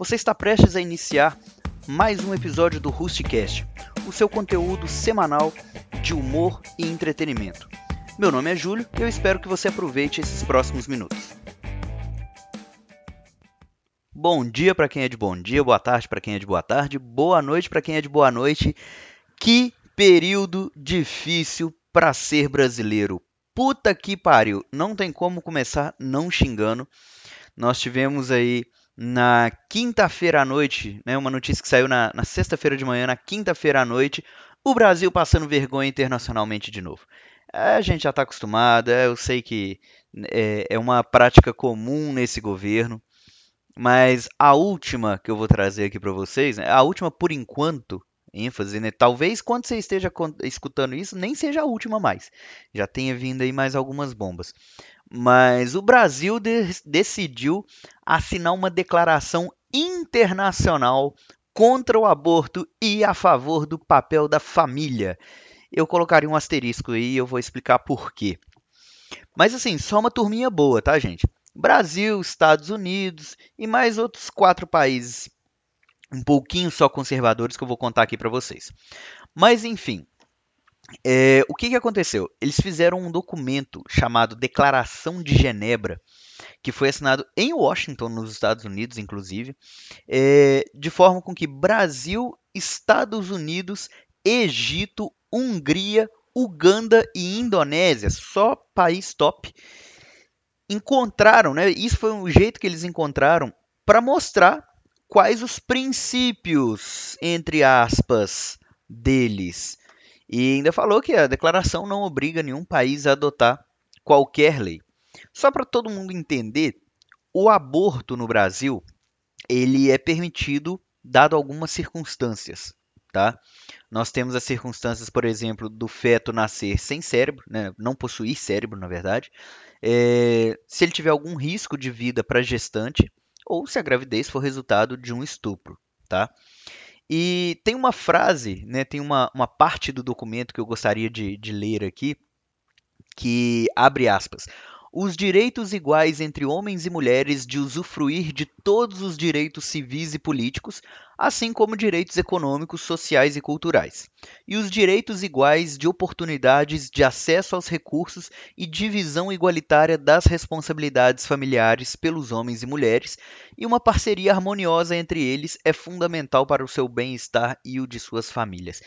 Você está prestes a iniciar mais um episódio do Rustcast, o seu conteúdo semanal de humor e entretenimento. Meu nome é Júlio e eu espero que você aproveite esses próximos minutos. Bom dia para quem é de bom dia, boa tarde para quem é de boa tarde, boa noite para quem é de boa noite. Que período difícil para ser brasileiro. Puta que pariu, não tem como começar não xingando. Nós tivemos aí na quinta-feira à noite, né, uma notícia que saiu na, na sexta-feira de manhã, na quinta-feira à noite, o Brasil passando vergonha internacionalmente de novo. A gente já está acostumado, é, eu sei que é, é uma prática comum nesse governo, mas a última que eu vou trazer aqui para vocês, né, a última por enquanto, ênfase, né? Talvez quando você esteja escutando isso, nem seja a última mais. Já tenha vindo aí mais algumas bombas. Mas o Brasil de decidiu assinar uma declaração internacional contra o aborto e a favor do papel da família. Eu colocaria um asterisco aí e eu vou explicar por quê. Mas assim, só uma turminha boa, tá, gente? Brasil, Estados Unidos e mais outros quatro países um pouquinho só conservadores que eu vou contar aqui para vocês. Mas enfim, é, o que, que aconteceu? Eles fizeram um documento chamado Declaração de Genebra, que foi assinado em Washington, nos Estados Unidos, inclusive, é, de forma com que Brasil, Estados Unidos, Egito, Hungria, Uganda e Indonésia, só país top, encontraram, né? Isso foi um jeito que eles encontraram para mostrar quais os princípios, entre aspas, deles. E ainda falou que a declaração não obriga nenhum país a adotar qualquer lei. Só para todo mundo entender, o aborto no Brasil ele é permitido dado algumas circunstâncias, tá? Nós temos as circunstâncias, por exemplo, do feto nascer sem cérebro, né? não possuir cérebro, na verdade. É, se ele tiver algum risco de vida para gestante, ou se a gravidez for resultado de um estupro, tá? E tem uma frase, né, tem uma, uma parte do documento que eu gostaria de, de ler aqui, que abre aspas os direitos iguais entre homens e mulheres de usufruir de todos os direitos civis e políticos, assim como direitos econômicos, sociais e culturais, e os direitos iguais de oportunidades de acesso aos recursos e divisão igualitária das responsabilidades familiares pelos homens e mulheres, e uma parceria harmoniosa entre eles é fundamental para o seu bem-estar e o de suas famílias.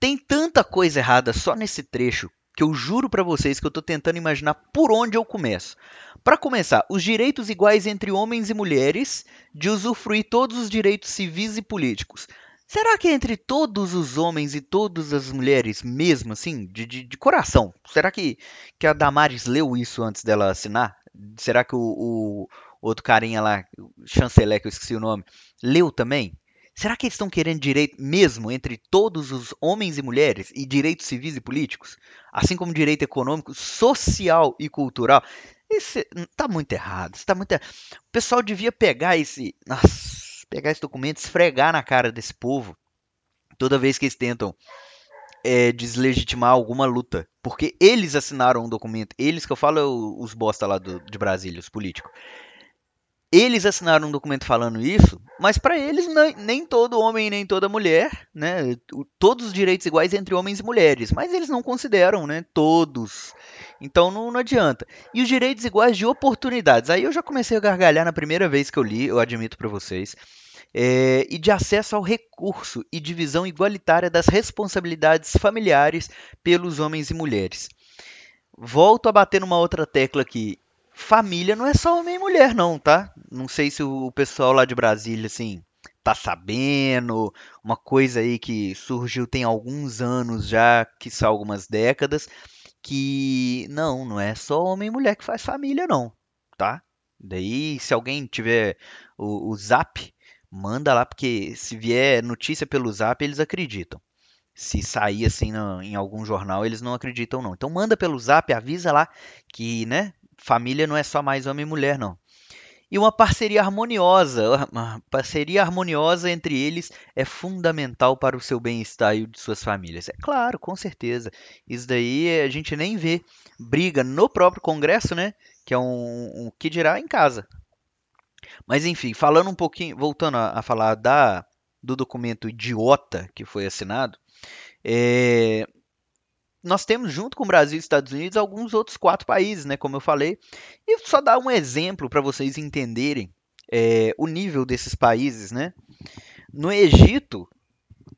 Tem tanta coisa errada só nesse trecho que eu juro para vocês que eu estou tentando imaginar por onde eu começo. Para começar, os direitos iguais entre homens e mulheres de usufruir todos os direitos civis e políticos. Será que é entre todos os homens e todas as mulheres, mesmo assim, de, de, de coração? Será que, que a Damares leu isso antes dela assinar? Será que o, o outro carinha lá, chanceler, que eu esqueci o nome, leu também? Será que eles estão querendo direito mesmo entre todos os homens e mulheres e direitos civis e políticos? Assim como direito econômico, social e cultural? Isso está muito errado. Está muito errado. O pessoal devia pegar esse, nossa, pegar esse documento, esfregar na cara desse povo toda vez que eles tentam é, deslegitimar alguma luta. Porque eles assinaram um documento, eles que eu falo, os bosta lá do, de Brasília, os políticos. Eles assinaram um documento falando isso, mas para eles nem todo homem nem toda mulher, né, todos os direitos iguais entre homens e mulheres, mas eles não consideram, né, todos. Então não, não adianta. E os direitos iguais de oportunidades. Aí eu já comecei a gargalhar na primeira vez que eu li, eu admito para vocês. É, e de acesso ao recurso e divisão igualitária das responsabilidades familiares pelos homens e mulheres. Volto a bater numa outra tecla aqui família não é só homem e mulher, não, tá? Não sei se o pessoal lá de Brasília, assim, tá sabendo. Uma coisa aí que surgiu tem alguns anos já, que são algumas décadas, que não, não é só homem e mulher que faz família, não, tá? Daí, se alguém tiver o, o zap, manda lá, porque se vier notícia pelo zap, eles acreditam. Se sair assim no, em algum jornal, eles não acreditam, não. Então manda pelo zap, avisa lá que, né, família não é só mais homem e mulher, não. E uma parceria harmoniosa, uma parceria harmoniosa entre eles é fundamental para o seu bem-estar e o de suas famílias. É claro, com certeza. Isso daí a gente nem vê briga no próprio Congresso, né? Que é um, um que dirá em casa. Mas enfim, falando um pouquinho, voltando a, a falar da, do documento idiota que foi assinado, é, nós temos junto com o Brasil e Estados Unidos alguns outros quatro países, né, como eu falei, e só dar um exemplo para vocês entenderem é, o nível desses países, né? No Egito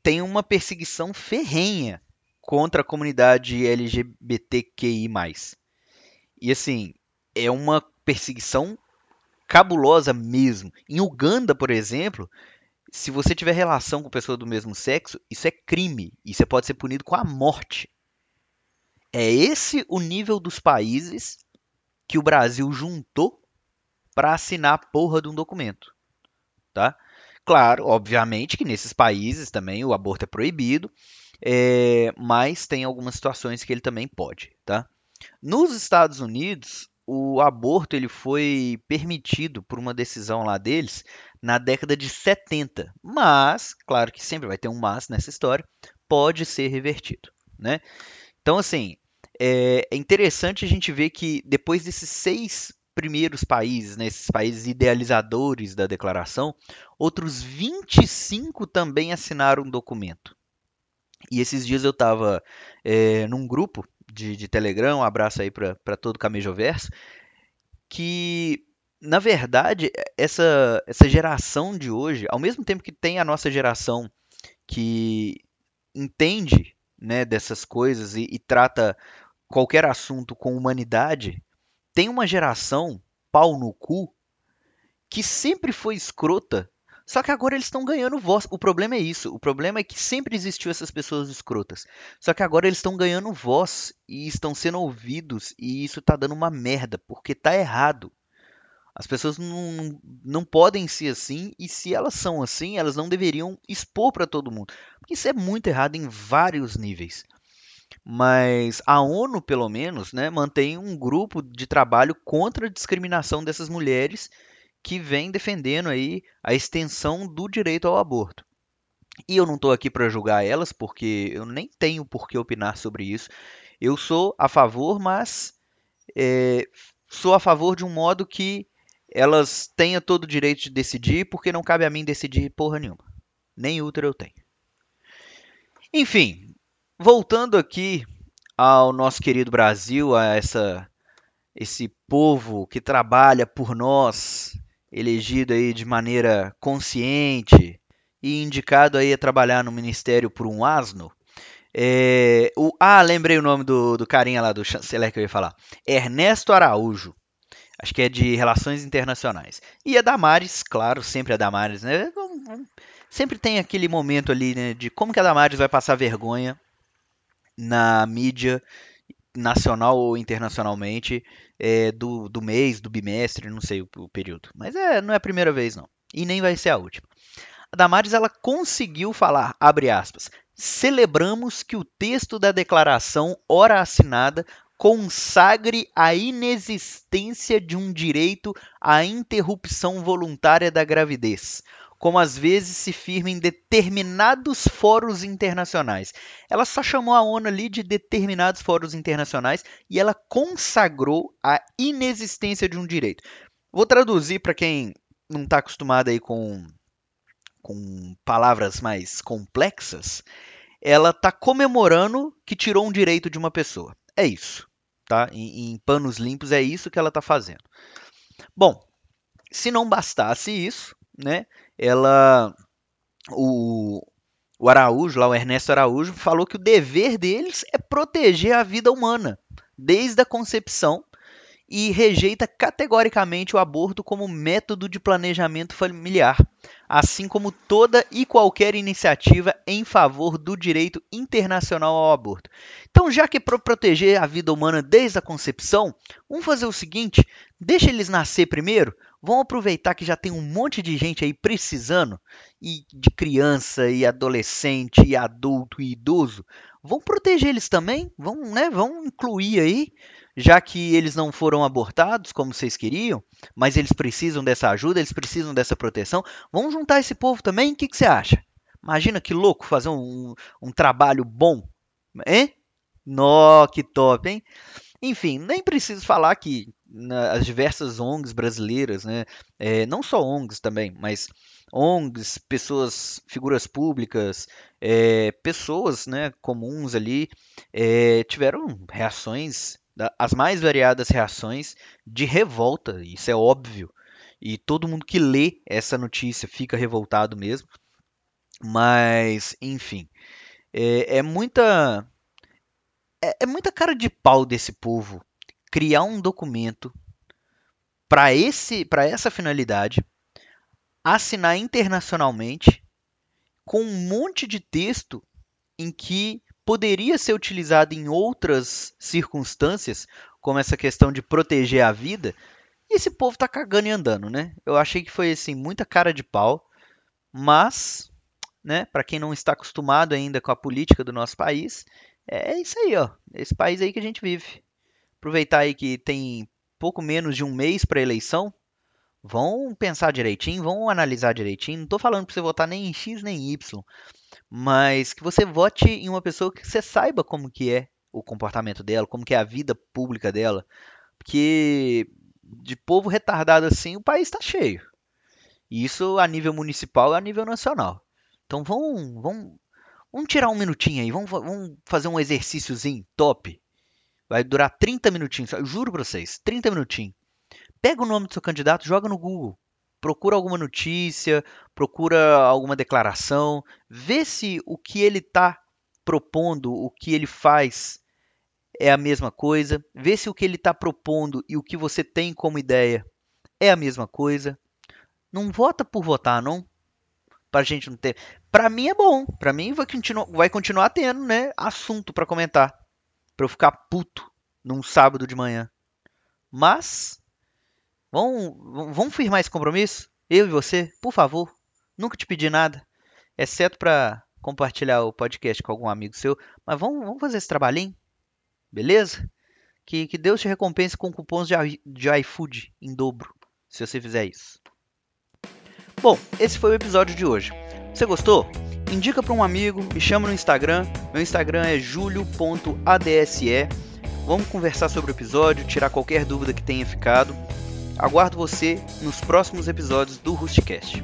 tem uma perseguição ferrenha contra a comunidade LGBTQI+. E assim, é uma perseguição cabulosa mesmo. Em Uganda, por exemplo, se você tiver relação com pessoa do mesmo sexo, isso é crime e você pode ser punido com a morte. É esse o nível dos países que o Brasil juntou para assinar a porra de um documento, tá? Claro, obviamente que nesses países também o aborto é proibido, é, mas tem algumas situações que ele também pode, tá? Nos Estados Unidos, o aborto ele foi permitido por uma decisão lá deles na década de 70, mas, claro que sempre vai ter um mas nessa história, pode ser revertido, né? Então, assim, é, é interessante a gente ver que depois desses seis primeiros países, né, esses países idealizadores da declaração, outros 25 também assinaram um documento. E esses dias eu estava é, num grupo de, de, Telegram, um abraço aí para todo o Camejoverso, que na verdade essa, essa geração de hoje, ao mesmo tempo que tem a nossa geração que entende né, dessas coisas e, e trata qualquer assunto com humanidade, tem uma geração pau no cu que sempre foi escrota, só que agora eles estão ganhando voz. O problema é isso. O problema é que sempre existiu essas pessoas escrotas. Só que agora eles estão ganhando voz e estão sendo ouvidos e isso tá dando uma merda, porque tá errado. As pessoas não, não podem ser assim e se elas são assim, elas não deveriam expor para todo mundo. Isso é muito errado em vários níveis. Mas a ONU, pelo menos, né, mantém um grupo de trabalho contra a discriminação dessas mulheres que vem defendendo aí a extensão do direito ao aborto. E eu não estou aqui para julgar elas, porque eu nem tenho por que opinar sobre isso. Eu sou a favor, mas é, sou a favor de um modo que elas tenham todo o direito de decidir, porque não cabe a mim decidir porra nenhuma. Nem útero eu tenho. Enfim, voltando aqui ao nosso querido Brasil, a essa esse povo que trabalha por nós, elegido aí de maneira consciente e indicado aí a trabalhar no ministério por um asno. É, o, ah, lembrei o nome do, do carinha lá, do chanceler que eu ia falar. Ernesto Araújo. Acho que é de Relações Internacionais. E a Damares, claro, sempre a Damares, né? Sempre tem aquele momento ali, né, de como que a Damares vai passar vergonha na mídia nacional ou internacionalmente é, do, do mês, do bimestre, não sei o, o, período. Mas é, não é a primeira vez, não. E nem vai ser a última. A Damares ela conseguiu falar, abre aspas, celebramos que o texto da declaração ora assinada consagre a inexistência de um direito à interrupção voluntária da gravidez, como às vezes se firma em determinados fóruns internacionais. Ela só chamou a ONU ali de determinados fóruns internacionais e ela consagrou a inexistência de um direito. Vou traduzir para quem não está acostumado aí com, com palavras mais complexas. Ela está comemorando que tirou um direito de uma pessoa. É isso, tá? Em, em panos limpos é isso que ela está fazendo. Bom, se não bastasse isso, né? ela o, o Araújo, lá o Ernesto Araújo, falou que o dever deles é proteger a vida humana desde a concepção e rejeita categoricamente o aborto como método de planejamento familiar, assim como toda e qualquer iniciativa em favor do direito internacional ao aborto. Então, já que para proteger a vida humana desde a concepção, vamos fazer o seguinte: deixa eles nascer primeiro, Vamos aproveitar que já tem um monte de gente aí precisando, e de criança, e adolescente, e adulto, e idoso. Vamos proteger eles também? Vamos, né? Vamos incluir aí, já que eles não foram abortados como vocês queriam, mas eles precisam dessa ajuda, eles precisam dessa proteção. Vamos juntar esse povo também? O que, que você acha? Imagina que louco fazer um, um trabalho bom, hein? Nó, que top, hein? Enfim, nem preciso falar que as diversas ONGs brasileiras, né, é, não só ONGs também, mas ONGs, pessoas, figuras públicas, é, pessoas né, comuns ali, é, tiveram reações, as mais variadas reações de revolta, isso é óbvio. E todo mundo que lê essa notícia fica revoltado mesmo. Mas, enfim, é, é muita. É, é muita cara de pau desse povo criar um documento para esse para essa finalidade assinar internacionalmente com um monte de texto em que poderia ser utilizado em outras circunstâncias, como essa questão de proteger a vida, e esse povo tá cagando e andando, né? Eu achei que foi assim muita cara de pau, mas, né, para quem não está acostumado ainda com a política do nosso país, é isso aí, ó, esse país aí que a gente vive. Aproveitar aí que tem pouco menos de um mês para eleição, vão pensar direitinho, vão analisar direitinho. Não estou falando para você votar nem em X nem em Y, mas que você vote em uma pessoa que você saiba como que é o comportamento dela, como que é a vida pública dela, porque de povo retardado assim o país está cheio. Isso a nível municipal e a nível nacional. Então vamos, vamos, vamos tirar um minutinho aí, vamos, vamos fazer um exercíciozinho top. Vai durar 30 minutinhos, juro para vocês, 30 minutinhos pega o nome do seu candidato, joga no Google. Procura alguma notícia, procura alguma declaração, vê se o que ele está propondo, o que ele faz é a mesma coisa, vê se o que ele está propondo e o que você tem como ideia é a mesma coisa. Não vota por votar, não. Pra gente não ter. Pra mim é bom. Pra mim vai, continu... vai continuar tendo, né? Assunto para comentar. Pra eu ficar puto num sábado de manhã. Mas Vamos, vamos firmar esse compromisso? Eu e você, por favor. Nunca te pedi nada, exceto para compartilhar o podcast com algum amigo seu. Mas vamos, vamos fazer esse trabalhinho? Beleza? Que, que Deus te recompense com cupons de, de iFood em dobro, se você fizer isso. Bom, esse foi o episódio de hoje. Você gostou? Indica para um amigo, me chama no Instagram. Meu Instagram é julio.adse. Vamos conversar sobre o episódio, tirar qualquer dúvida que tenha ficado. Aguardo você nos próximos episódios do Rustcast.